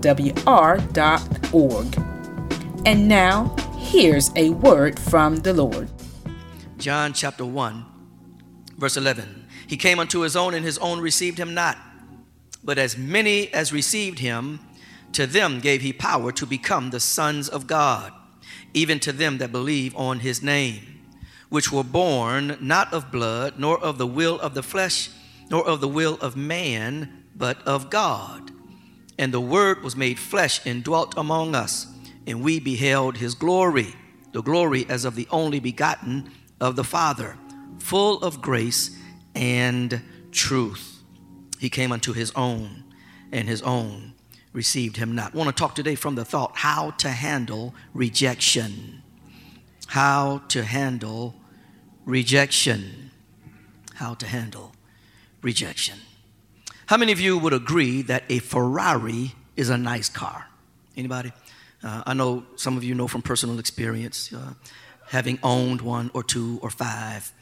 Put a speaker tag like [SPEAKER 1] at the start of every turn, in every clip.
[SPEAKER 1] www.thegrovewr.org. And now, here's a word from the Lord.
[SPEAKER 2] John chapter 1, verse 11. He came unto his own, and his own received him not. But as many as received him, to them gave he power to become the sons of God, even to them that believe on his name, which were born not of blood, nor of the will of the flesh, nor of the will of man, but of God. And the Word was made flesh and dwelt among us, and we beheld his glory, the glory as of the only begotten of the Father, full of grace and truth. He came unto his own, and his own received him not. I want to talk today from the thought how to handle rejection. How to handle rejection. How to handle rejection. How many of you would agree that a Ferrari is a nice car? Anybody? Uh, I know some of you know from personal experience, uh, having owned one or two or five,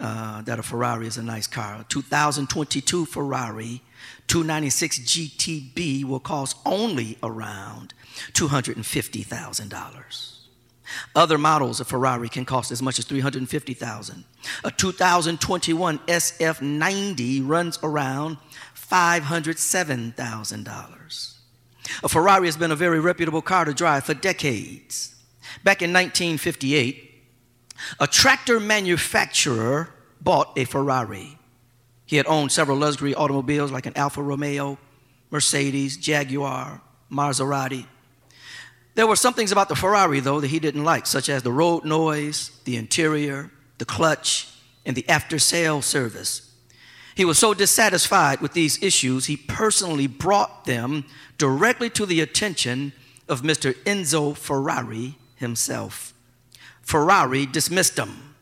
[SPEAKER 2] uh, that a Ferrari is a nice car. A 2022 Ferrari 296 GTB will cost only around $250,000. Other models of Ferrari can cost as much as 350,000. A 2021 SF90 runs around $507,000. A Ferrari has been a very reputable car to drive for decades. Back in 1958, a tractor manufacturer bought a Ferrari. He had owned several luxury automobiles like an Alfa Romeo, Mercedes, Jaguar, Maserati. There were some things about the Ferrari, though, that he didn't like, such as the road noise, the interior, the clutch, and the after sale service. He was so dissatisfied with these issues, he personally brought them directly to the attention of Mr. Enzo Ferrari himself. Ferrari dismissed him,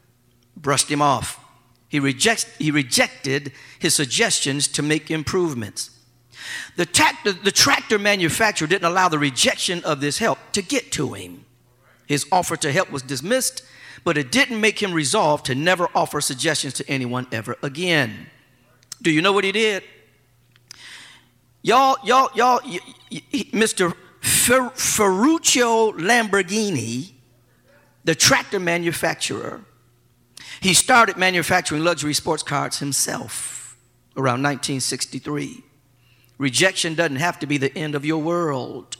[SPEAKER 2] brushed him off. He, rejects, he rejected his suggestions to make improvements. The, the tractor manufacturer didn't allow the rejection of this help to get to him. His offer to help was dismissed, but it didn't make him resolve to never offer suggestions to anyone ever again. Do you know what he did? Y'all, y'all, y'all, y- y- Mr. Fer- Ferruccio Lamborghini, the tractor manufacturer, he started manufacturing luxury sports cars himself around 1963. Rejection doesn't have to be the end of your world.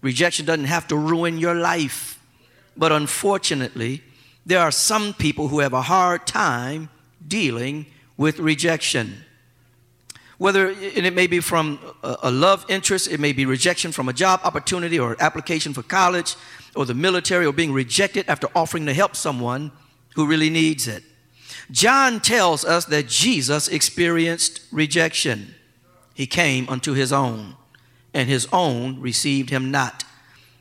[SPEAKER 2] Rejection doesn't have to ruin your life. But unfortunately, there are some people who have a hard time dealing with rejection. Whether, and it may be from a love interest, it may be rejection from a job opportunity or application for college or the military or being rejected after offering to help someone who really needs it. John tells us that Jesus experienced rejection. He came unto his own, and his own received him not.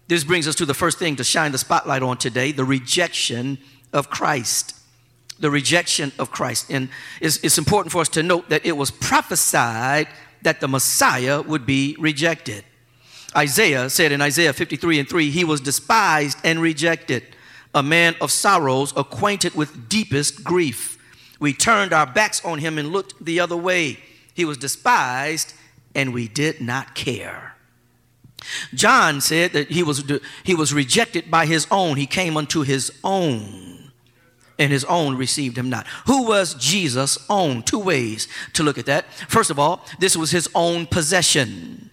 [SPEAKER 2] This brings us to the first thing to shine the spotlight on today the rejection of Christ. The rejection of Christ. And it's, it's important for us to note that it was prophesied that the Messiah would be rejected. Isaiah said in Isaiah 53 and 3, He was despised and rejected, a man of sorrows, acquainted with deepest grief. We turned our backs on him and looked the other way. He was despised, and we did not care. John said that he was, he was rejected by his own. He came unto his own, and his own received him not. Who was Jesus' own? Two ways to look at that. First of all, this was his own possession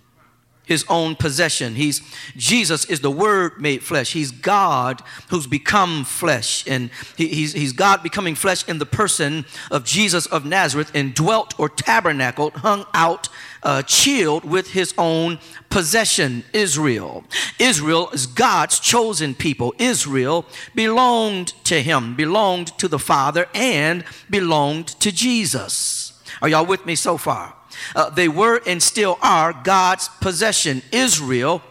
[SPEAKER 2] his own possession. He's Jesus is the Word made flesh. He's God who's become flesh, and he, he's he's God becoming flesh in the person of Jesus of Nazareth, and dwelt or tabernacled, hung out, uh, chilled with His own possession, Israel. Israel is God's chosen people. Israel belonged to Him, belonged to the Father, and belonged to Jesus. Are y'all with me so far? Uh, they were and still are God's possession. Israel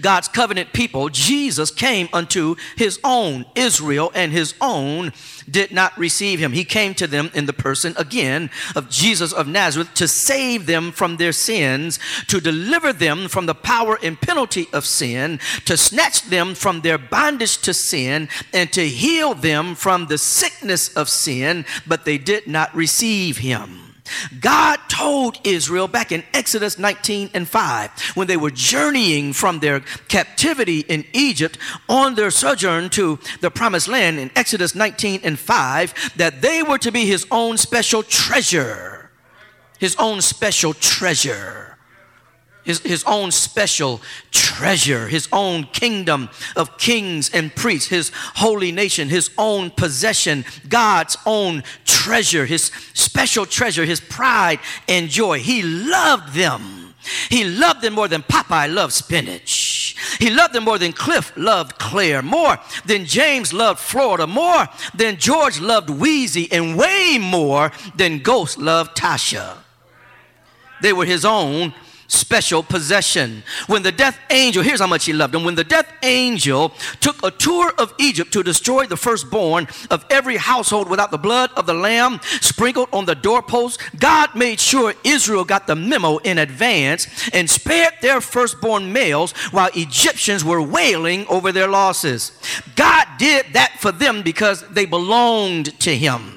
[SPEAKER 2] God's covenant people, Jesus came unto his own, Israel, and his own did not receive him. He came to them in the person again of Jesus of Nazareth to save them from their sins, to deliver them from the power and penalty of sin, to snatch them from their bondage to sin, and to heal them from the sickness of sin, but they did not receive him. God told Israel back in Exodus 19 and 5, when they were journeying from their captivity in Egypt on their sojourn to the promised land in Exodus 19 and 5, that they were to be his own special treasure. His own special treasure his, his own special treasure, his own kingdom of kings and priests, his holy nation, his own possession, God's own treasure, his special treasure, his pride and joy. He loved them. He loved them more than Popeye loved spinach. He loved them more than Cliff loved Claire, more than James loved Florida, more than George loved Weezy, and way more than Ghost loved Tasha. They were his own special possession. When the death angel, here's how much he loved him. When the death angel took a tour of Egypt to destroy the firstborn of every household without the blood of the lamb sprinkled on the doorpost, God made sure Israel got the memo in advance and spared their firstborn males while Egyptians were wailing over their losses. God did that for them because they belonged to him.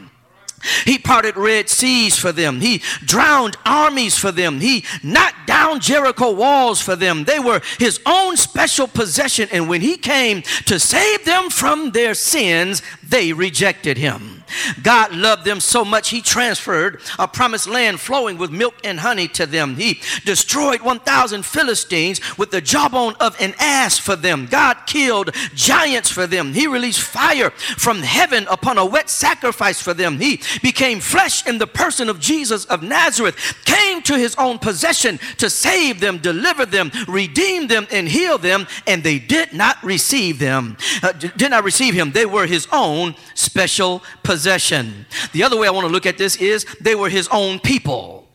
[SPEAKER 2] He parted Red Seas for them. He drowned armies for them. He knocked down Jericho walls for them. They were his own special possession. And when he came to save them from their sins, they rejected him. God loved them so much, he transferred a promised land flowing with milk and honey to them. He destroyed 1,000 Philistines with the jawbone of an ass for them. God killed giants for them. He released fire from heaven upon a wet sacrifice for them. He became flesh in the person of Jesus of Nazareth, came to his own possession to save them, deliver them, redeem them, and heal them, and they did not receive them, uh, did not receive him. They were his own special possession. The other way I want to look at this is they were his own people.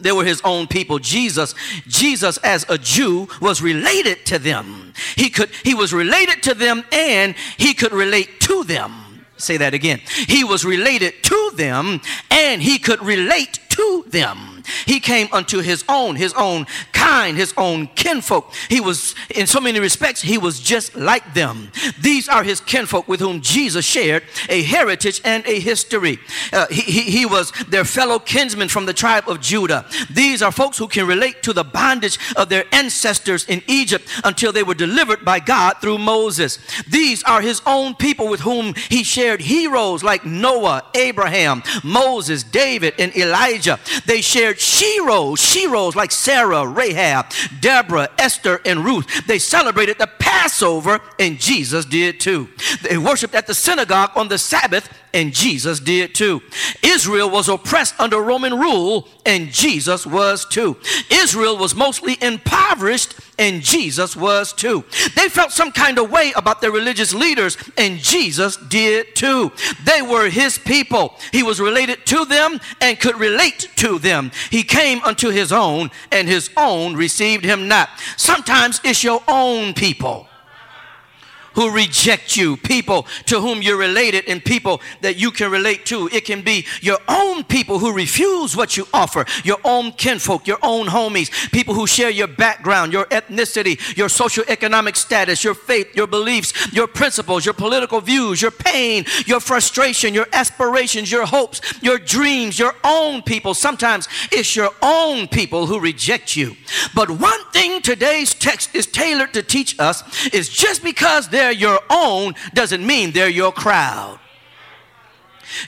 [SPEAKER 2] They were his own people. Jesus jesus as a jew was related to them. He could he was related to them and he could relate to them. Say that again. He was related to them and he could relate to them. He came unto his own, his own kind, his own kinfolk. He was, in so many respects, he was just like them. These are his kinfolk with whom Jesus shared a heritage and a history. Uh, he, he, he was their fellow kinsman from the tribe of Judah. These are folks who can relate to the bondage of their ancestors in Egypt until they were delivered by God through Moses. These are his own people with whom he shared heroes like Noah, Abraham, Moses, David, and Elijah. They shared sheroes, rose like Sarah, Rahab, Deborah, Esther, and Ruth. They celebrated the Passover, and Jesus did too. They worshiped at the synagogue on the Sabbath, and Jesus did too. Israel was oppressed under Roman rule, and Jesus was too. Israel was mostly impoverished, and Jesus was too. They felt some kind of way about their religious leaders, and Jesus did too. They were his people. He was related to them and could relate to them. He came unto his own, and his own received him not. Sometimes it's your own people who reject you, people to whom you're related, and people that you can relate to. It can be your own people who refuse what you offer, your own kinfolk, your own homies, people who share your background, your ethnicity, your social economic status, your faith, your beliefs, your principles, your political views, your pain, your frustration, your aspirations, your hopes, your dreams, your own people. Sometimes it's your own people who reject you. But one thing today's text is tailored to teach us is just because they're they're your own doesn't mean they're your crowd.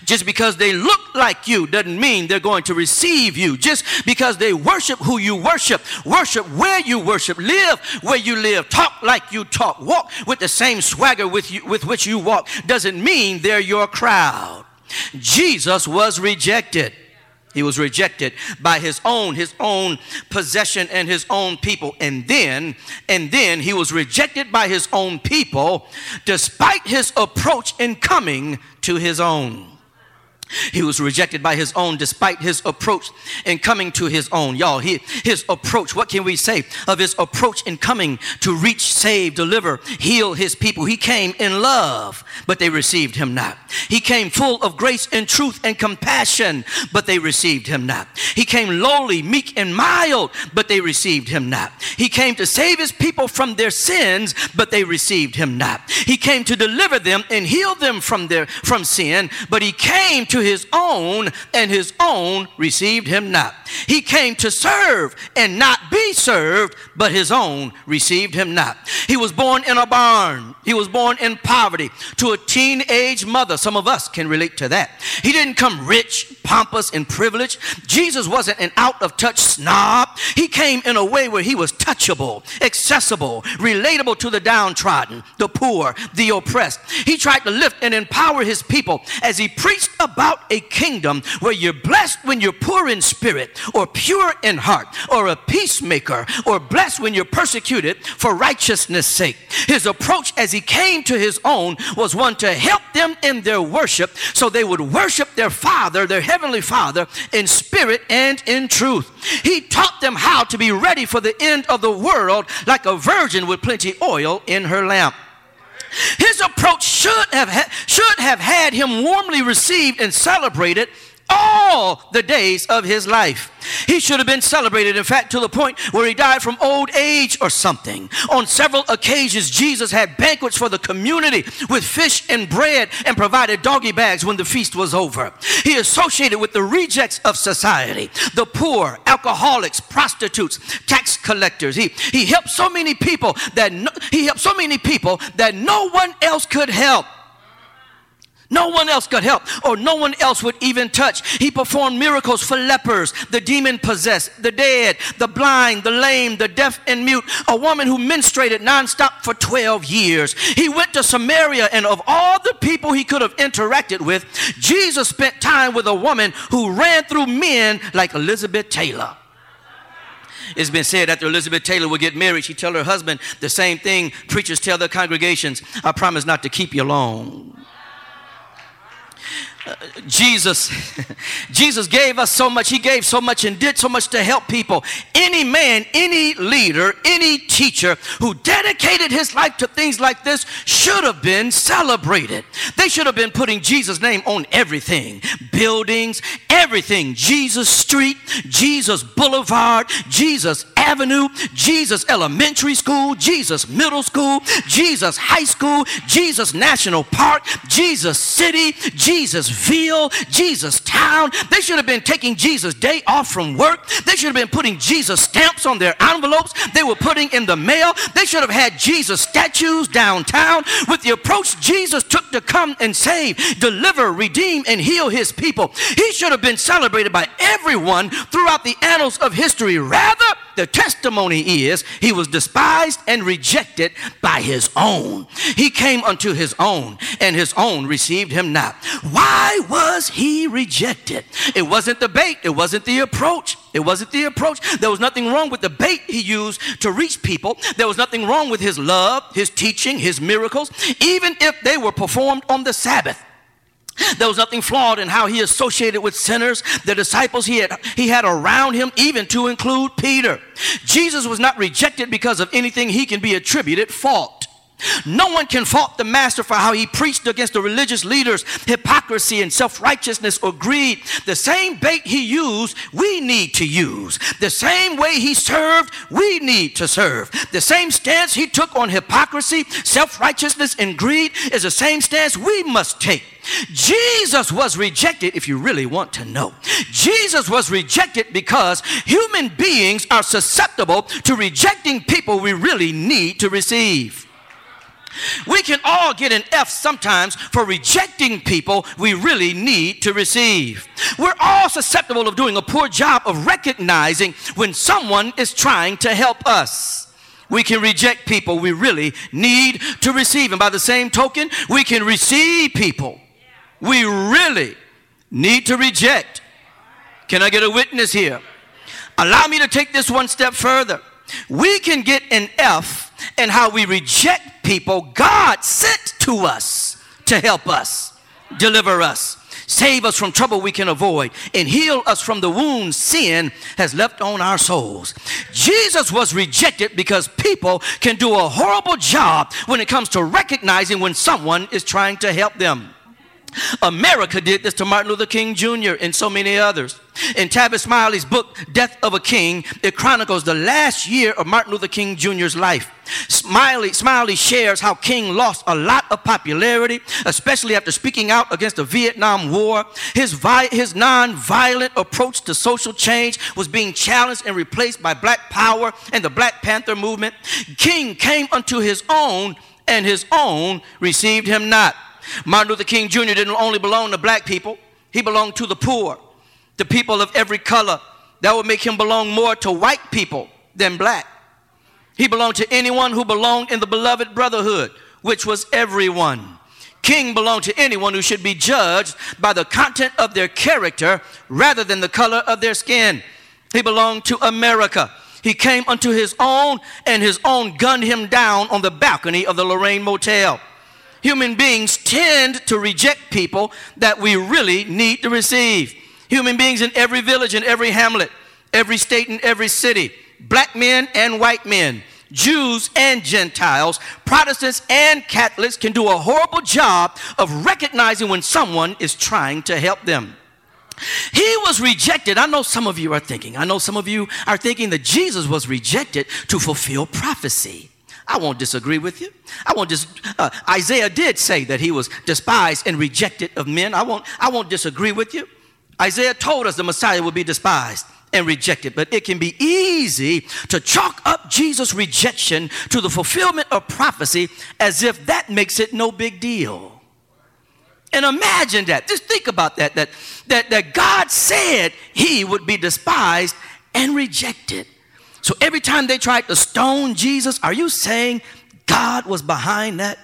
[SPEAKER 2] Just because they look like you doesn't mean they're going to receive you. Just because they worship who you worship, worship where you worship, live where you live, talk like you talk, walk with the same swagger with, you, with which you walk, doesn't mean they're your crowd. Jesus was rejected. He was rejected by his own, his own possession and his own people. And then, and then he was rejected by his own people despite his approach in coming to his own. He was rejected by his own despite his approach in coming to his own. Y'all, he, his approach, what can we say of his approach in coming to reach, save, deliver, heal his people? He came in love, but they received him not. He came full of grace and truth and compassion, but they received him not. He came lowly, meek, and mild, but they received him not. He came to save his people from their sins, but they received him not. He came to deliver them and heal them from their from sin, but he came to his own, and his own received him not. He came to serve and not be served, but his own received him not. He was born in a barn. He was born in poverty to a teenage mother. Some of us can relate to that. He didn't come rich, pompous, and privileged. Jesus wasn't an out of touch snob. He came in a way where he was touchable, accessible, relatable to the downtrodden, the poor, the oppressed. He tried to lift and empower his people as he preached about a kingdom where you're blessed when you're poor in spirit, or pure in heart, or a peacemaker, or blessed when you're persecuted for righteousness' sake. His approach as he came to his own was one to help them in their worship so they would worship their Father, their Heavenly Father, in spirit and in truth. He taught them how to be ready for the end of the world like a virgin with plenty oil in her lamp. His approach should have, ha- should have had him warmly received and celebrated all the days of his life. He should have been celebrated, in fact, to the point where he died from old age or something. On several occasions, Jesus had banquets for the community with fish and bread and provided doggy bags when the feast was over. He associated with the rejects of society, the poor, alcoholics, prostitutes, tax collectors. He, he helped so many people that no, he helped so many people that no one else could help. No one else could help, or no one else would even touch. He performed miracles for lepers, the demon possessed, the dead, the blind, the lame, the deaf and mute, a woman who menstruated nonstop for 12 years. He went to Samaria, and of all the people he could have interacted with, Jesus spent time with a woman who ran through men like Elizabeth Taylor. It's been said after Elizabeth Taylor would get married, she'd tell her husband the same thing preachers tell their congregations I promise not to keep you long. Jesus, Jesus gave us so much. He gave so much and did so much to help people. Any man, any leader, any teacher who dedicated his life to things like this should have been celebrated. They should have been putting Jesus' name on everything buildings, everything. Jesus Street, Jesus Boulevard, Jesus Avenue, Jesus Elementary School, Jesus Middle School, Jesus High School, Jesus National Park, Jesus City, Jesus Ville, Jesus Town. They should have been taking Jesus' day off from work. They should have been putting Jesus stamps on their envelopes they were putting in the mail. They should have had Jesus statues downtown with the approach Jesus took to come and save, deliver, redeem, and heal his people. He should have been celebrated by everyone throughout the annals of history. Rather, the testimony is he was despised and rejected by his own. He came unto his own, and his own received him not. Why was he rejected? It wasn't the bait, it wasn't the approach. It wasn't the approach. There was nothing wrong with the bait he used to reach people. There was nothing wrong with his love, his teaching, his miracles, even if they were performed on the Sabbath. There was nothing flawed in how he associated with sinners, the disciples he had, he had around him, even to include Peter. Jesus was not rejected because of anything he can be attributed fault. No one can fault the master for how he preached against the religious leaders' hypocrisy and self righteousness or greed. The same bait he used, we need to use. The same way he served, we need to serve. The same stance he took on hypocrisy, self righteousness, and greed is the same stance we must take. Jesus was rejected, if you really want to know. Jesus was rejected because human beings are susceptible to rejecting people we really need to receive. We can all get an F sometimes for rejecting people we really need to receive. We're all susceptible of doing a poor job of recognizing when someone is trying to help us. We can reject people we really need to receive. And by the same token, we can receive people we really need to reject. Can I get a witness here? Allow me to take this one step further. We can get an F in how we reject people God sent to us to help us, deliver us, save us from trouble we can avoid, and heal us from the wounds sin has left on our souls. Jesus was rejected because people can do a horrible job when it comes to recognizing when someone is trying to help them. America did this to Martin Luther King Jr. and so many others. In Tavis Smiley's book, Death of a King, it chronicles the last year of Martin Luther King Jr.'s life. Smiley, Smiley shares how King lost a lot of popularity, especially after speaking out against the Vietnam War. His, vi- his non-violent approach to social change was being challenged and replaced by Black Power and the Black Panther movement. King came unto his own, and his own received him not. Martin Luther King Jr. didn't only belong to black people, he belonged to the poor, to people of every color. That would make him belong more to white people than black. He belonged to anyone who belonged in the beloved brotherhood, which was everyone. King belonged to anyone who should be judged by the content of their character rather than the color of their skin. He belonged to America. He came unto his own, and his own gunned him down on the balcony of the Lorraine Motel human beings tend to reject people that we really need to receive. Human beings in every village, in every hamlet, every state, and every city, black men and white men, Jews and Gentiles, Protestants and Catholics can do a horrible job of recognizing when someone is trying to help them. He was rejected. I know some of you are thinking, I know some of you are thinking that Jesus was rejected to fulfill prophecy. I won't disagree with you. I won't dis- uh, Isaiah did say that he was despised and rejected of men. I won't, I won't disagree with you. Isaiah told us the Messiah would be despised and rejected, but it can be easy to chalk up Jesus' rejection to the fulfillment of prophecy as if that makes it no big deal. And imagine that. Just think about that, that, that, that God said he would be despised and rejected. So every time they tried to stone Jesus, are you saying God was behind that?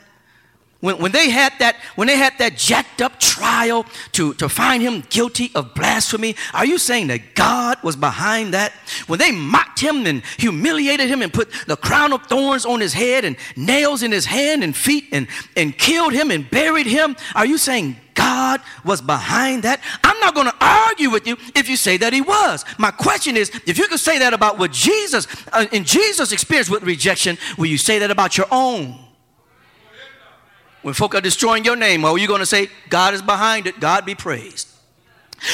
[SPEAKER 2] When, when, they had that when they had that jacked up trial to, to find him guilty of blasphemy are you saying that god was behind that when they mocked him and humiliated him and put the crown of thorns on his head and nails in his hand and feet and, and killed him and buried him are you saying God was behind that? I'm not going to argue with you if you say that he was. My question is if you can say that about what Jesus, uh, in Jesus' experience with rejection, will you say that about your own? When folk are destroying your name, are you going to say, God is behind it? God be praised.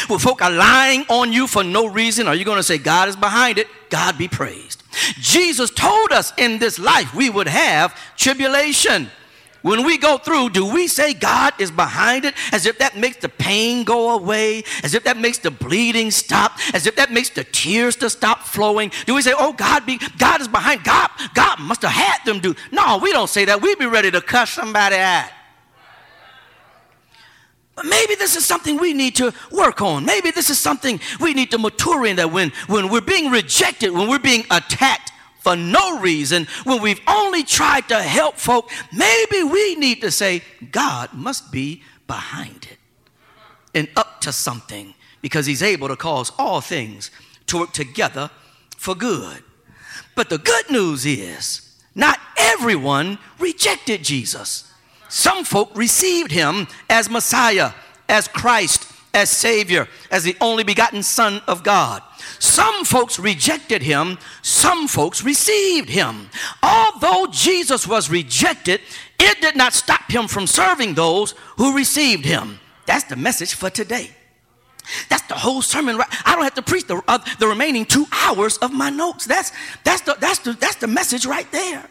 [SPEAKER 2] When folk are lying on you for no reason, are you going to say, God is behind it? God be praised. Jesus told us in this life we would have tribulation. When we go through, do we say God is behind it as if that makes the pain go away, as if that makes the bleeding stop, as if that makes the tears to stop flowing? Do we say, "Oh, God be God is behind. God God must have had them do." No, we don't say that. We'd be ready to cuss somebody out. But maybe this is something we need to work on. Maybe this is something we need to mature in that when, when we're being rejected, when we're being attacked, for no reason when we've only tried to help folk, maybe we need to say, God must be behind it and up to something because he's able to cause all things to work together for good. But the good news is, not everyone rejected Jesus. Some folk received him as Messiah, as Christ, as Savior, as the only begotten Son of God. Some folks rejected him, some folks received him. Although Jesus was rejected, it did not stop him from serving those who received him. That's the message for today. That's the whole sermon. I don't have to preach the, uh, the remaining two hours of my notes. That's, that's, the, that's, the, that's the message right there.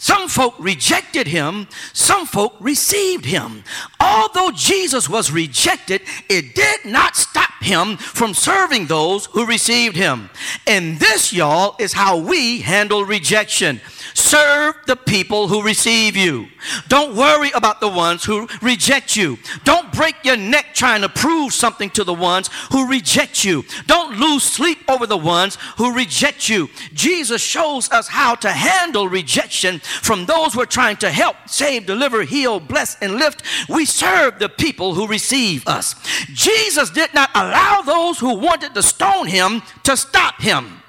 [SPEAKER 2] Some folk rejected him, some folk received him. Although Jesus was rejected, it did not stop him from serving those who received him. And this, y'all, is how we handle rejection. Serve the people who receive you. Don't worry about the ones who reject you. Don't break your neck trying to prove something to the ones who reject you. Don't lose sleep over the ones who reject you. Jesus shows us how to handle rejection from those we're trying to help, save, deliver, heal, bless, and lift. We serve the people who receive us. Jesus did not allow those who wanted to stone him to stop him.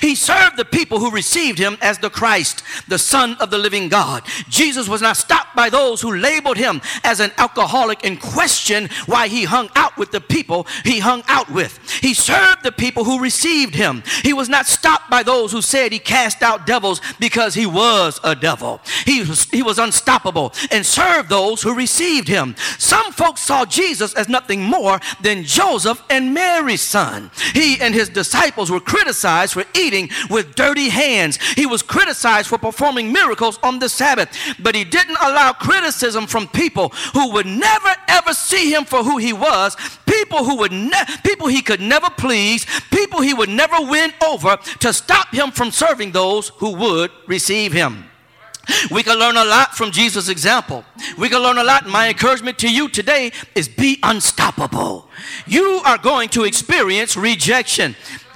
[SPEAKER 2] He served the people who received him as the Christ, the Son of the living God. Jesus was not stopped by those who labeled him as an alcoholic and questioned why he hung out with the people he hung out with. He served the people who received him. He was not stopped by those who said he cast out devils because he was a devil. He was, he was unstoppable and served those who received him. Some folks saw Jesus as nothing more than Joseph and Mary's son. He and his disciples were criticized for eating with dirty hands. He was criticized for performing miracles on the Sabbath, but he didn't allow criticism from people who would never ever see him for who he was, people who would ne- people he could never please, people he would never win over to stop him from serving those who would receive him. We can learn a lot from Jesus' example. We can learn a lot. My encouragement to you today is be unstoppable. You are going to experience rejection.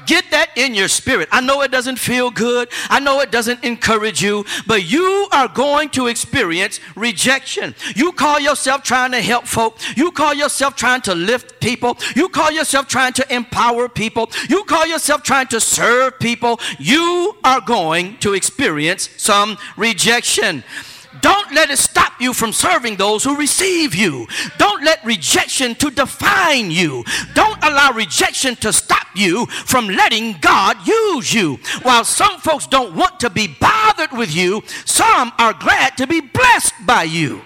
[SPEAKER 2] Get that in your spirit. I know it doesn't feel good. I know it doesn't encourage you, but you are going to experience rejection. You call yourself trying to help folk. You call yourself trying to lift people. You call yourself trying to empower people. You call yourself trying to serve people. You are going to experience some rejection. Don't let it stop you from serving those who receive you. Don't let rejection to define you. Don't allow rejection to stop you from letting God use you. While some folks don't want to be bothered with you, some are glad to be blessed by you.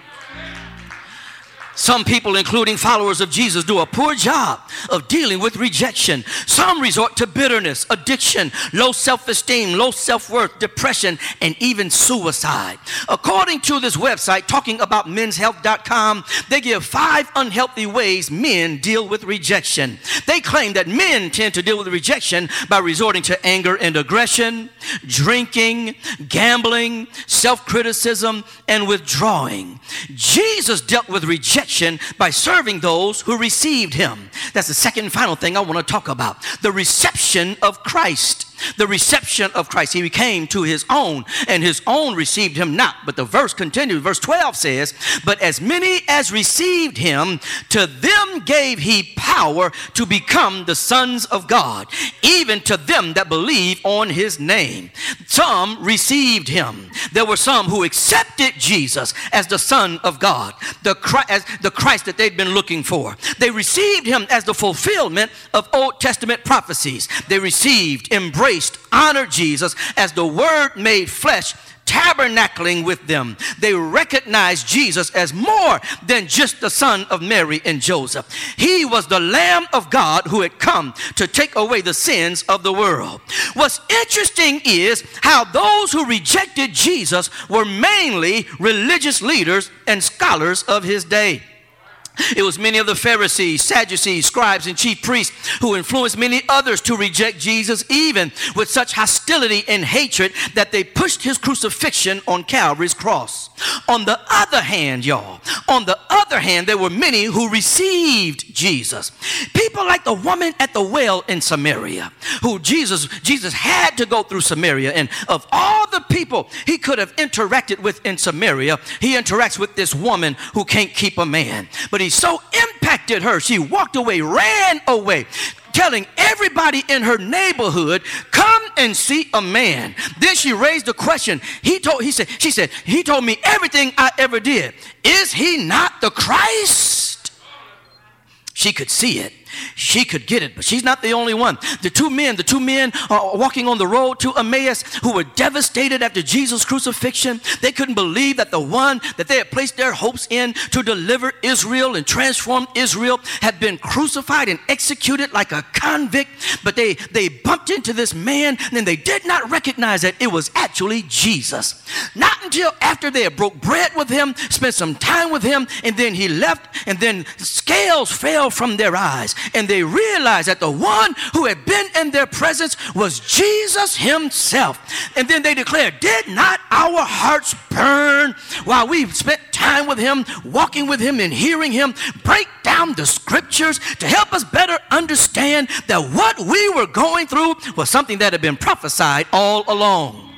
[SPEAKER 2] Some people, including followers of Jesus, do a poor job of dealing with rejection. Some resort to bitterness, addiction, low self esteem, low self worth, depression, and even suicide. According to this website, talking about menshealth.com, they give five unhealthy ways men deal with rejection. They claim that men tend to deal with rejection by resorting to anger and aggression, drinking, gambling, self criticism, and withdrawing. Jesus dealt with rejection by serving those who received him. That's the second and final thing I want to talk about the reception of Christ the reception of Christ. He came to his own, and his own received him not. But the verse continues. Verse 12 says, But as many as received him, to them gave he power to become the sons of God, even to them that believe on his name. Some received him. There were some who accepted Jesus as the Son of God, the Christ, as the Christ that they'd been looking for. They received him as the fulfillment of Old Testament prophecies. They received, embraced, honored Jesus as the Word made flesh tabernacling with them. They recognized Jesus as more than just the son of Mary and Joseph. He was the Lamb of God who had come to take away the sins of the world. What's interesting is how those who rejected Jesus were mainly religious leaders and scholars of his day. It was many of the Pharisees, Sadducees, scribes, and chief priests who influenced many others to reject Jesus, even with such hostility and hatred that they pushed his crucifixion on Calvary's cross. On the other hand, y'all, on the other hand, there were many who received Jesus. People like the woman at the well in Samaria, who Jesus, Jesus had to go through Samaria. And of all the people he could have interacted with in Samaria, he interacts with this woman who can't keep a man. But so impacted her, she walked away, ran away telling everybody in her neighborhood, come and see a man. Then she raised the question. He told, he said, she said, he told me everything I ever did. Is he not the Christ? She could see it. She could get it, but she's not the only one. The two men, the two men are walking on the road to Emmaus who were devastated after Jesus' crucifixion. They couldn't believe that the one that they had placed their hopes in to deliver Israel and transform Israel had been crucified and executed like a convict. But they, they bumped into this man and then they did not recognize that it was actually Jesus. Not until after they had broke bread with him, spent some time with him, and then he left, and then scales fell from their eyes and they realized that the one who had been in their presence was Jesus himself. And then they declared, Did not our hearts burn while we spent time with him, walking with him, and hearing him break down the scriptures to help us better understand that what we were going through was something that had been prophesied all along?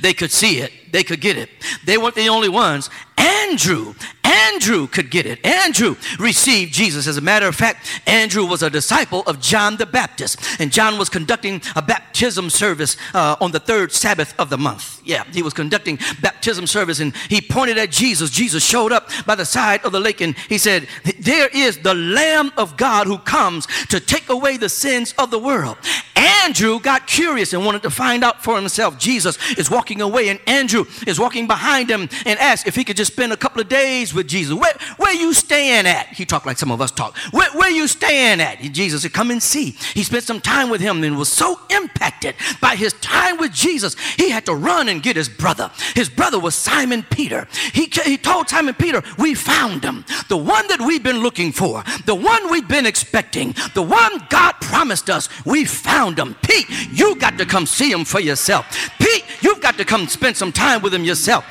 [SPEAKER 2] They could see it, they could get it. They weren't the only ones. Andrew, Andrew could get it. Andrew received Jesus. As a matter of fact, Andrew was a disciple of John the Baptist, and John was conducting a baptism service uh, on the third Sabbath of the month. Yeah, he was conducting baptism service, and he pointed at Jesus. Jesus showed up by the side of the lake, and he said, There is the Lamb of God who comes to take away the sins of the world. Andrew got curious and wanted to find out for himself. Jesus is walking away, and Andrew is walking behind him and asked if he could just spend a couple of days with Jesus. Where, where you staying at? He talked like some of us talk. Where, where you staying at? Jesus said, Come and see. He spent some time with him and was so impacted by his time with Jesus, he had to run and get his brother. His brother was Simon Peter. He, he told Simon Peter, We found him. The one that we've been looking for, the one we've been expecting, the one God promised us. We found him. Pete, you got to come see him for yourself. Pete, you've got to come spend some time with him yourself.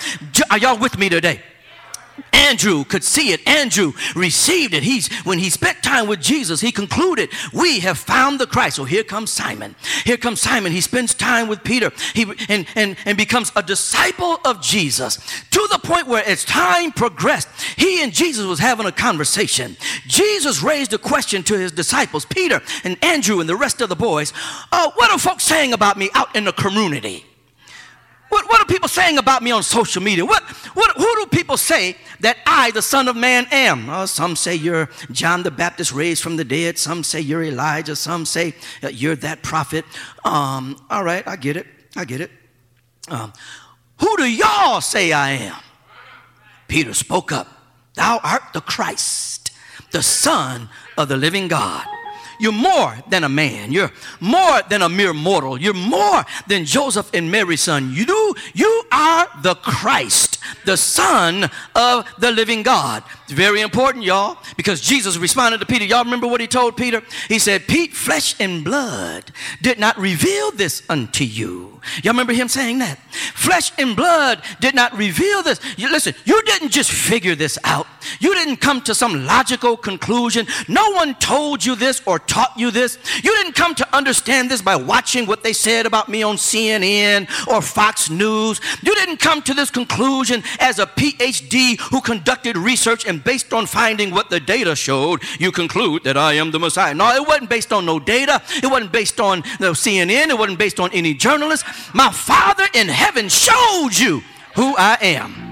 [SPEAKER 2] Are y'all with me today? Andrew could see it. Andrew received it. He's when he spent time with Jesus, he concluded, "We have found the Christ." So here comes Simon. Here comes Simon. He spends time with Peter. He and and and becomes a disciple of Jesus to the point where as time progressed, he and Jesus was having a conversation. Jesus raised a question to his disciples, Peter and Andrew and the rest of the boys. Uh, what are folks saying about me out in the community? What, are people saying about me on social media? What, what, who do people say that I, the Son of Man, am? Uh, some say you're John the Baptist raised from the dead. Some say you're Elijah. Some say uh, you're that prophet. Um, all right, I get it. I get it. Um, who do y'all say I am? Peter spoke up. Thou art the Christ, the Son of the living God. You're more than a man. You're more than a mere mortal. You're more than Joseph and Mary's son. You do, you are the Christ, the Son of the living God. It's very important, y'all, because Jesus responded to Peter. Y'all remember what he told Peter? He said, Pete, flesh and blood did not reveal this unto you. Y'all remember him saying that? Flesh and blood did not reveal this. You, listen, you didn't just figure this out. You didn't come to some logical conclusion. No one told you this or taught you this. You didn't come to understand this by watching what they said about me on CNN or Fox News. You didn't come to this conclusion as a PhD who conducted research and based on finding what the data showed, you conclude that I am the Messiah. No, it wasn't based on no data. It wasn't based on the CNN. It wasn't based on any journalist. My Father in heaven showed you who I am.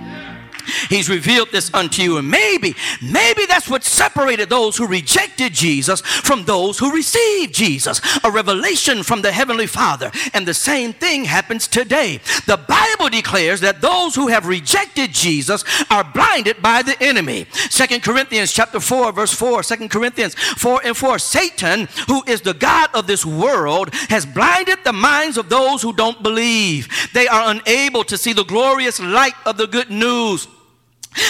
[SPEAKER 2] He's revealed this unto you. And maybe, maybe that's what separated those who rejected Jesus from those who received Jesus. A revelation from the Heavenly Father. And the same thing happens today. The Bible declares that those who have rejected Jesus are blinded by the enemy. Second Corinthians chapter 4, verse 4. 2 Corinthians 4 and 4. Satan, who is the God of this world, has blinded the minds of those who don't believe. They are unable to see the glorious light of the good news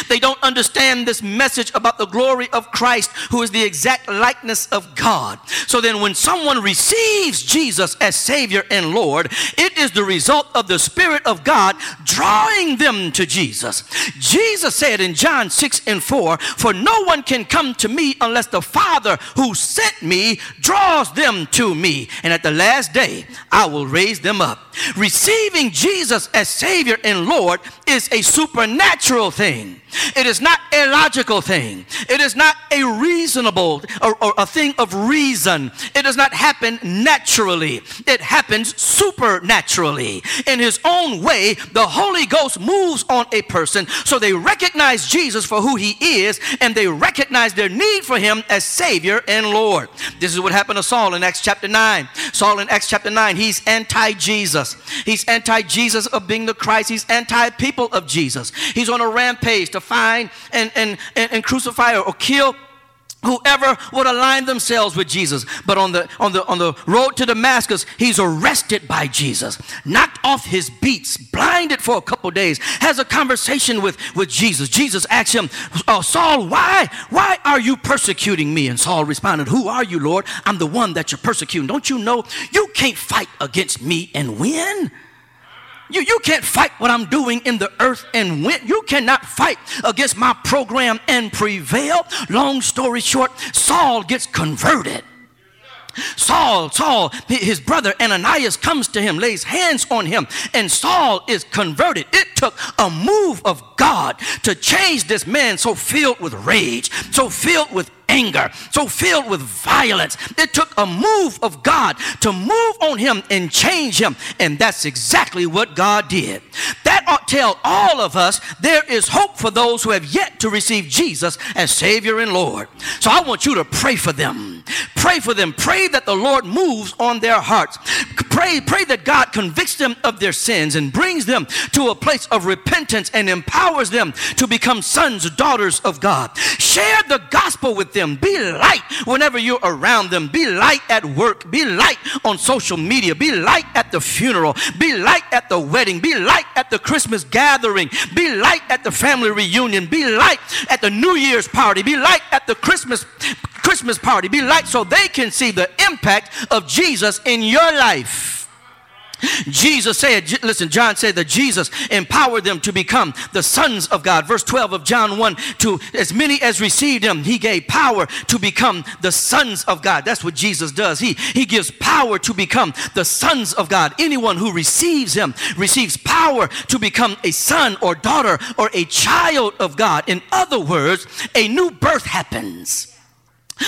[SPEAKER 2] they don't understand this message about the glory of Christ, who is the exact likeness of God. So then, when someone receives Jesus as Savior and Lord, it is the result of the Spirit of God drawing them to Jesus. Jesus said in John 6 and 4 For no one can come to me unless the Father who sent me draws them to me. And at the last day, I will raise them up. Receiving Jesus as Savior and Lord is a supernatural thing. It is not a logical thing. It is not a reasonable or, or, a thing of reason. It does not happen naturally. It happens supernaturally. In his own way, the Holy Ghost moves on a person so they recognize Jesus for who he is and they recognize their need for him as Savior and Lord. This is what happened to Saul in Acts chapter 9. Saul in Acts chapter 9, he's anti Jesus. He's anti Jesus of being the Christ. He's anti people of Jesus. He's on a rampage to find and, and, and, and crucify or kill whoever would align themselves with Jesus. But on the on the on the road to Damascus, he's arrested by Jesus, knocked off his beats, blinded for a couple days, has a conversation with with Jesus. Jesus asks him, oh, "Saul, why why are you persecuting me?" And Saul responded, "Who are you, Lord? I'm the one that you're persecuting. Don't you know you can't fight against me and win?" You, you can't fight what I'm doing in the earth and win. You cannot fight against my program and prevail. Long story short, Saul gets converted. Saul, Saul, his brother Ananias comes to him, lays hands on him, and Saul is converted. It took a move of God to change this man so filled with rage, so filled with anger, so filled with violence. It took a move of God to move on him and change him. And that's exactly what God did. That ought to tell all of us there is hope for those who have yet to receive Jesus as Savior and Lord. So I want you to pray for them. Pray for them. Pray that the Lord moves on their hearts. Pray, pray that God convicts them of their sins and brings them to a place of repentance and empowers them to become sons, daughters of God. Share the gospel with them them. Be light whenever you're around them. Be light at work. Be light on social media. Be light at the funeral. Be light at the wedding. Be light at the Christmas gathering. Be light at the family reunion. Be light at the New Year's party. Be light at the Christmas Christmas party. Be light so they can see the impact of Jesus in your life. Jesus said, listen, John said that Jesus empowered them to become the sons of God. Verse 12 of John 1 to as many as received him, he gave power to become the sons of God. That's what Jesus does. He, he gives power to become the sons of God. Anyone who receives him receives power to become a son or daughter or a child of God. In other words, a new birth happens.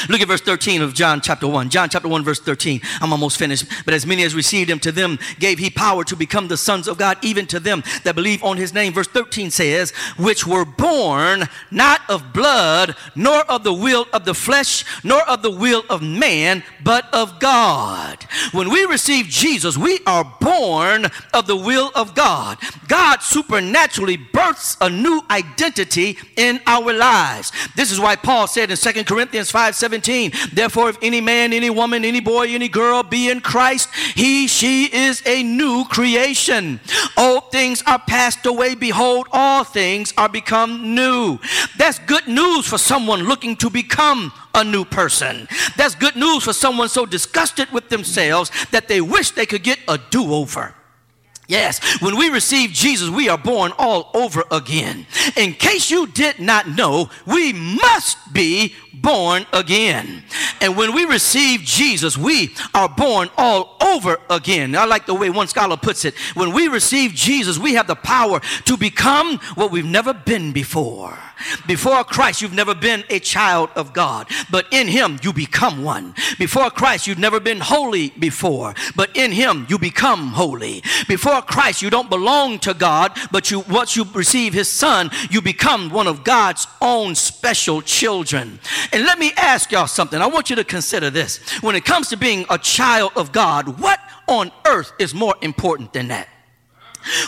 [SPEAKER 2] Look at verse 13 of John chapter 1. John chapter 1, verse 13. I'm almost finished. But as many as received him, to them gave he power to become the sons of God, even to them that believe on his name. Verse 13 says, which were born not of blood, nor of the will of the flesh, nor of the will of man, but of God. When we receive Jesus, we are born of the will of God. God supernaturally births a new identity in our lives. This is why Paul said in 2 Corinthians 5 17. Therefore, if any man, any woman, any boy, any girl be in Christ, he, she is a new creation. Old things are passed away. Behold, all things are become new. That's good news for someone looking to become a new person. That's good news for someone so disgusted with themselves that they wish they could get a do over. Yes, when we receive Jesus, we are born all over again. In case you did not know, we must be born again. And when we receive Jesus, we are born all over again. I like the way one scholar puts it. When we receive Jesus, we have the power to become what we've never been before. Before Christ, you've never been a child of God, but in Him, you become one. Before Christ, you've never been holy before, but in Him, you become holy. Before Christ, you don't belong to God, but you once you receive His Son, you become one of God's own special children. And let me ask y'all something. I want you to consider this. When it comes to being a child of God, what on earth is more important than that?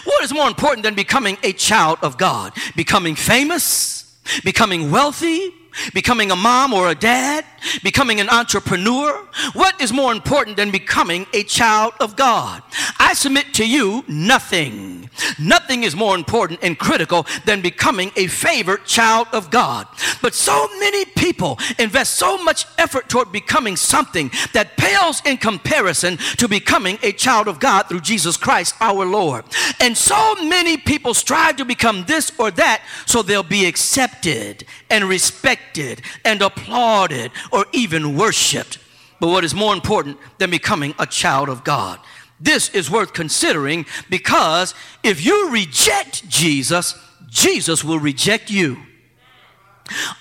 [SPEAKER 2] What is more important than becoming a child of God? Becoming famous? Becoming wealthy, becoming a mom or a dad, becoming an entrepreneur? What is more important than becoming a child of God? I submit to you nothing. Nothing is more important and critical than becoming a favored child of God. But so many people invest so much effort toward becoming something that pales in comparison to becoming a child of God through Jesus Christ our Lord. And so many people strive to become this or that so they'll be accepted and respected and applauded or even worshiped. But what is more important than becoming a child of God? This is worth considering because if you reject Jesus, Jesus will reject you.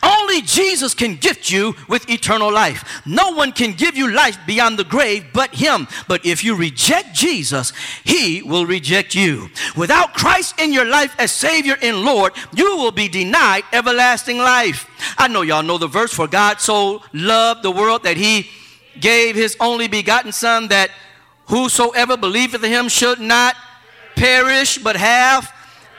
[SPEAKER 2] Only Jesus can gift you with eternal life. No one can give you life beyond the grave but Him. But if you reject Jesus, He will reject you. Without Christ in your life as Savior and Lord, you will be denied everlasting life. I know y'all know the verse For God so loved the world that He gave His only begotten Son that whosoever believeth in Him should not perish but have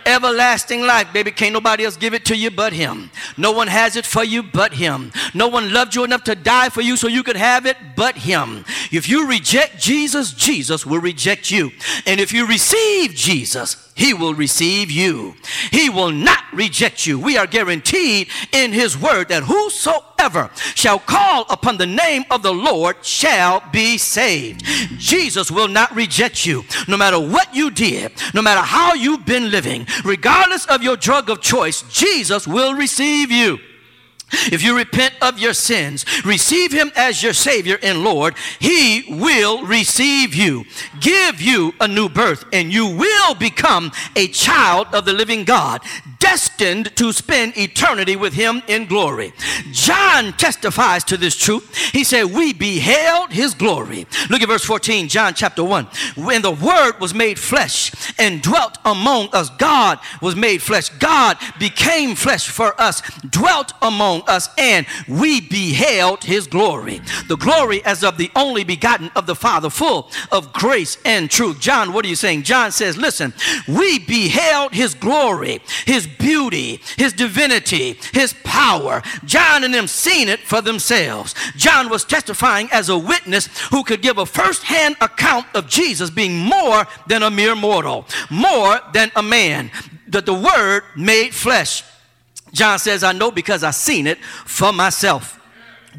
[SPEAKER 2] everlasting life. Baby, can't nobody else give it to you but Him. No one has it for you but Him. No one loved you enough to die for you so you could have it but Him. If you reject Jesus, Jesus will reject you. And if you receive Jesus, he will receive you. He will not reject you. We are guaranteed in His word that whosoever shall call upon the name of the Lord shall be saved. Jesus will not reject you no matter what you did, no matter how you've been living, regardless of your drug of choice, Jesus will receive you. If you repent of your sins, receive him as your Savior and Lord, he will receive you, give you a new birth, and you will become a child of the living God, destined to spend eternity with him in glory. John testifies to this truth. He said, We beheld his glory. Look at verse 14, John chapter 1. When the word was made flesh and dwelt among us, God was made flesh. God became flesh for us, dwelt among us and we beheld his glory. The glory as of the only begotten of the Father, full of grace and truth. John, what are you saying? John says, listen, we beheld his glory, his beauty, his divinity, his power. John and them seen it for themselves. John was testifying as a witness who could give a first-hand account of Jesus being more than a mere mortal, more than a man. That the word made flesh John says, I know because I've seen it for myself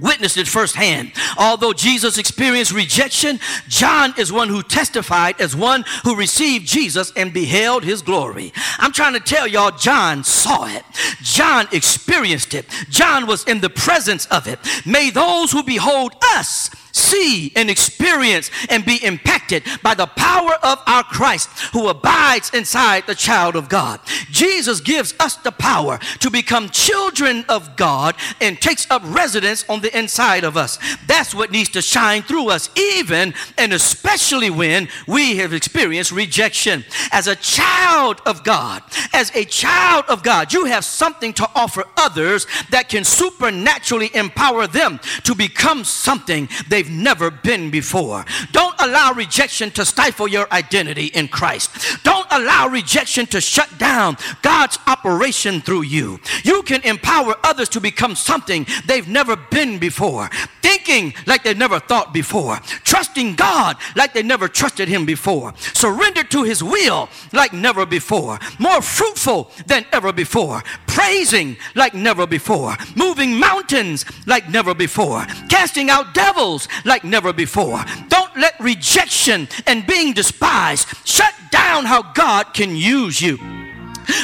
[SPEAKER 2] witnessed it firsthand. Although Jesus experienced rejection, John is one who testified as one who received Jesus and beheld his glory. I'm trying to tell y'all, John saw it. John experienced it. John was in the presence of it. May those who behold us see and experience and be impacted by the power of our Christ who abides inside the child of God. Jesus gives us the power to become children of God and takes up residence on the inside of us. That's what needs to shine through us, even and especially when we have experienced rejection. As a child of God, as a child of God, you have something to offer others that can supernaturally empower them to become something they they've never been before. Don't allow rejection to stifle your identity in Christ. Don't allow rejection to shut down God's operation through you. You can empower others to become something they've never been before, thinking like they never thought before, trusting God like they never trusted Him before, surrendered to His will like never before, more fruitful than ever before, praising like never before, moving mountains like never before, casting out devils like never before. Don't let rejection and being despised shut down how God can use you.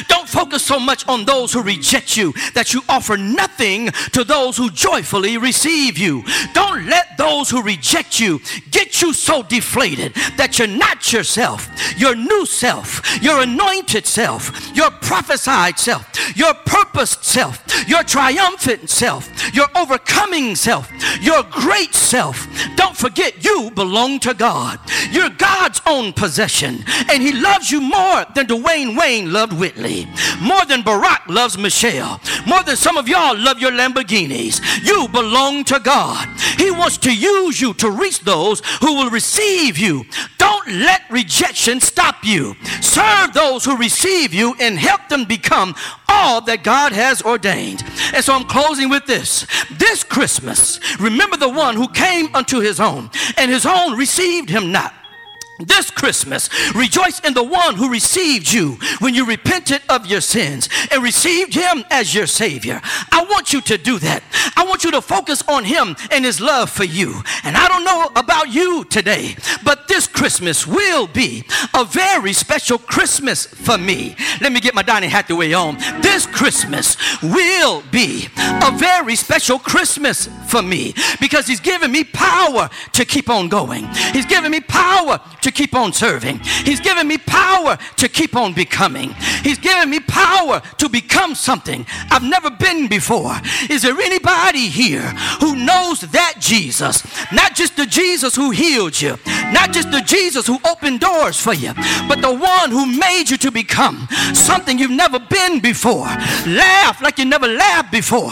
[SPEAKER 2] Don't focus so much on those who reject you that you offer nothing to those who joyfully receive you. Don't let those who reject you get you so deflated that you're not yourself, your new self, your anointed self, your prophesied self, your purposed self, your triumphant self, your overcoming self, your great self. Don't forget you belong to God. You're God's own possession, and He loves you more than Dwayne Wayne loved Whitley, more than Barack loves Michelle, more than some of y'all love your Lamborghinis. You belong to God. He wants to use you to reach those who will receive you. Don't let rejection stop you. Serve those who receive you and help them become all that God has ordained. And so I'm closing with this. This Christmas, remember the one who came unto his own, and his own received him not. This Christmas, rejoice in the one who received you when you repented of your sins and received him as your Savior. I want you to do that. I want you to focus on him and his love for you. And I don't know about you today, but this Christmas will be a very special Christmas for me. Let me get my Donny Hathaway on. This Christmas will be a very special Christmas for me because he's given me power to keep on going. He's given me power to keep on serving. He's given me power to keep on becoming. He's given me power to become something I've never been before. Is there anybody here who knows that Jesus? Not just the Jesus who healed you, not just the Jesus who opened doors for you, but the one who made you to become something you've never been before. Laugh like you never laughed before.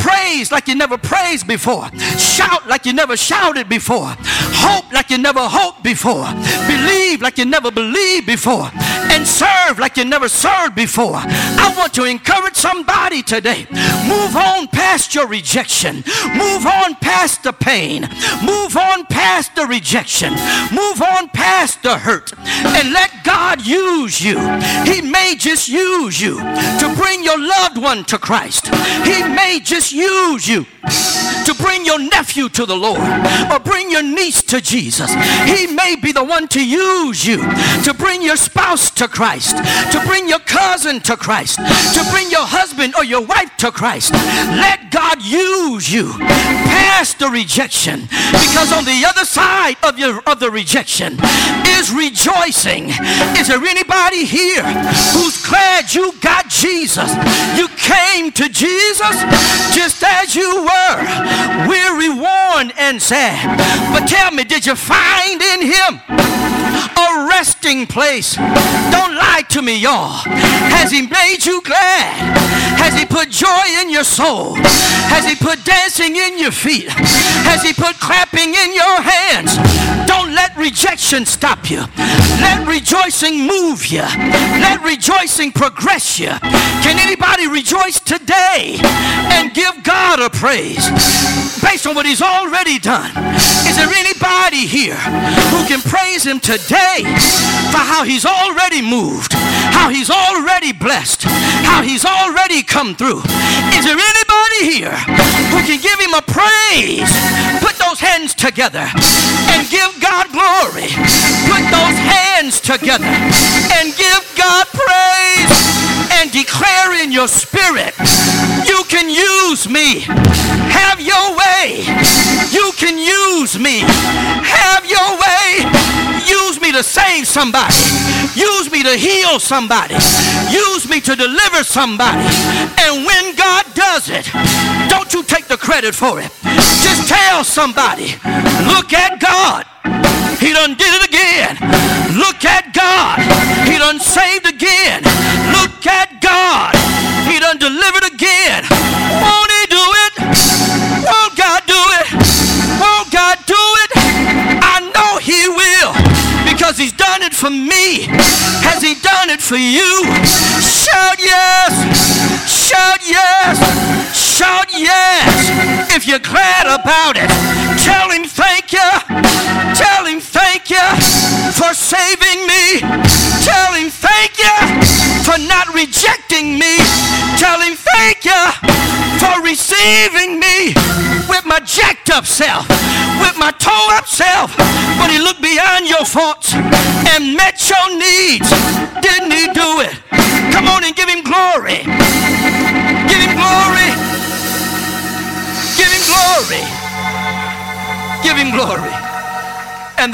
[SPEAKER 2] Praise like you never praised before. Shout like you never shouted before. Hope like you never hoped before. Believe like you never believed before. And serve like you never served before. I want to encourage somebody today. Move on past your rejection. Move on past the pain. Move on past the rejection. Move on past the hurt. And let God use you. He may just use you to bring your loved one to Christ. He may just use you to bring your nephew to the Lord or bring your niece to Jesus. He may be the one to use you to bring your spouse to Christ, to bring your cousin to Christ, to bring your husband or your wife to Christ. Let God use you past the rejection because on the other side of, your, of the rejection is rejoicing. Is there anybody here who's glad you got Jesus? You came to Jesus just as you were, weary, worn, and sad. But tell me, did you find in Him a resting place? Don't lie to me, y'all. Has He made you glad? Has He put joy in your soul? Has He put dancing in your feet? Has He put clapping in your hands? Don't let rejection stop you. Let rejoicing move you. Let rejoicing progress you. Can anybody rejoice today and give God a praise based on what He's already done? Is there anybody here who can praise Him today for how He's already moved, how He's already blessed, how He's already come through? Is there anybody here who can give Him a praise? Put those hands together and give God glory. Put those hands together and give God praise and declare in your spirit, you can use me. Have your way. You can use me. Have your way. Use me to save somebody. Use me to heal somebody. Use me to deliver somebody. And when God does it, don't you take the credit for it. Just tell somebody, look at God. He done did it again. Look at God. He done saved again. Look at God. He done delivered again. Won't he do it? Won't God do it? Won't God do it? I know he will because he's done it for me. Has he done it for you?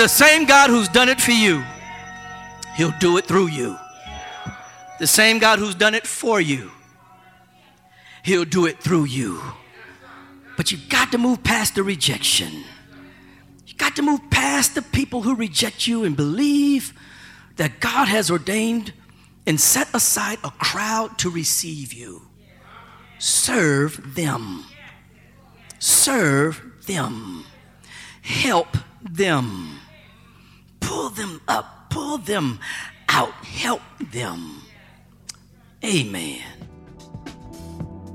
[SPEAKER 2] The same God who's done it for you, he'll do it through you. The same God who's done it for you, he'll do it through you. But you've got to move past the rejection. You've got to move past the people who reject you and believe that God has ordained and set aside a crowd to receive you. Serve them. Serve them. Help them. Them up. Pull them out. Help them. Amen.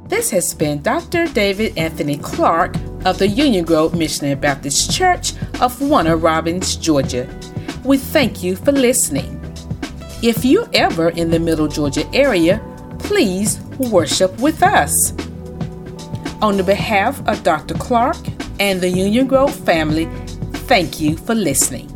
[SPEAKER 1] This has been Dr. David Anthony Clark of the Union Grove Missionary Baptist Church of Warner Robins, Georgia. We thank you for listening. If you're ever in the Middle Georgia area, please worship with us. On the behalf of Dr. Clark and the Union Grove family, thank you for listening.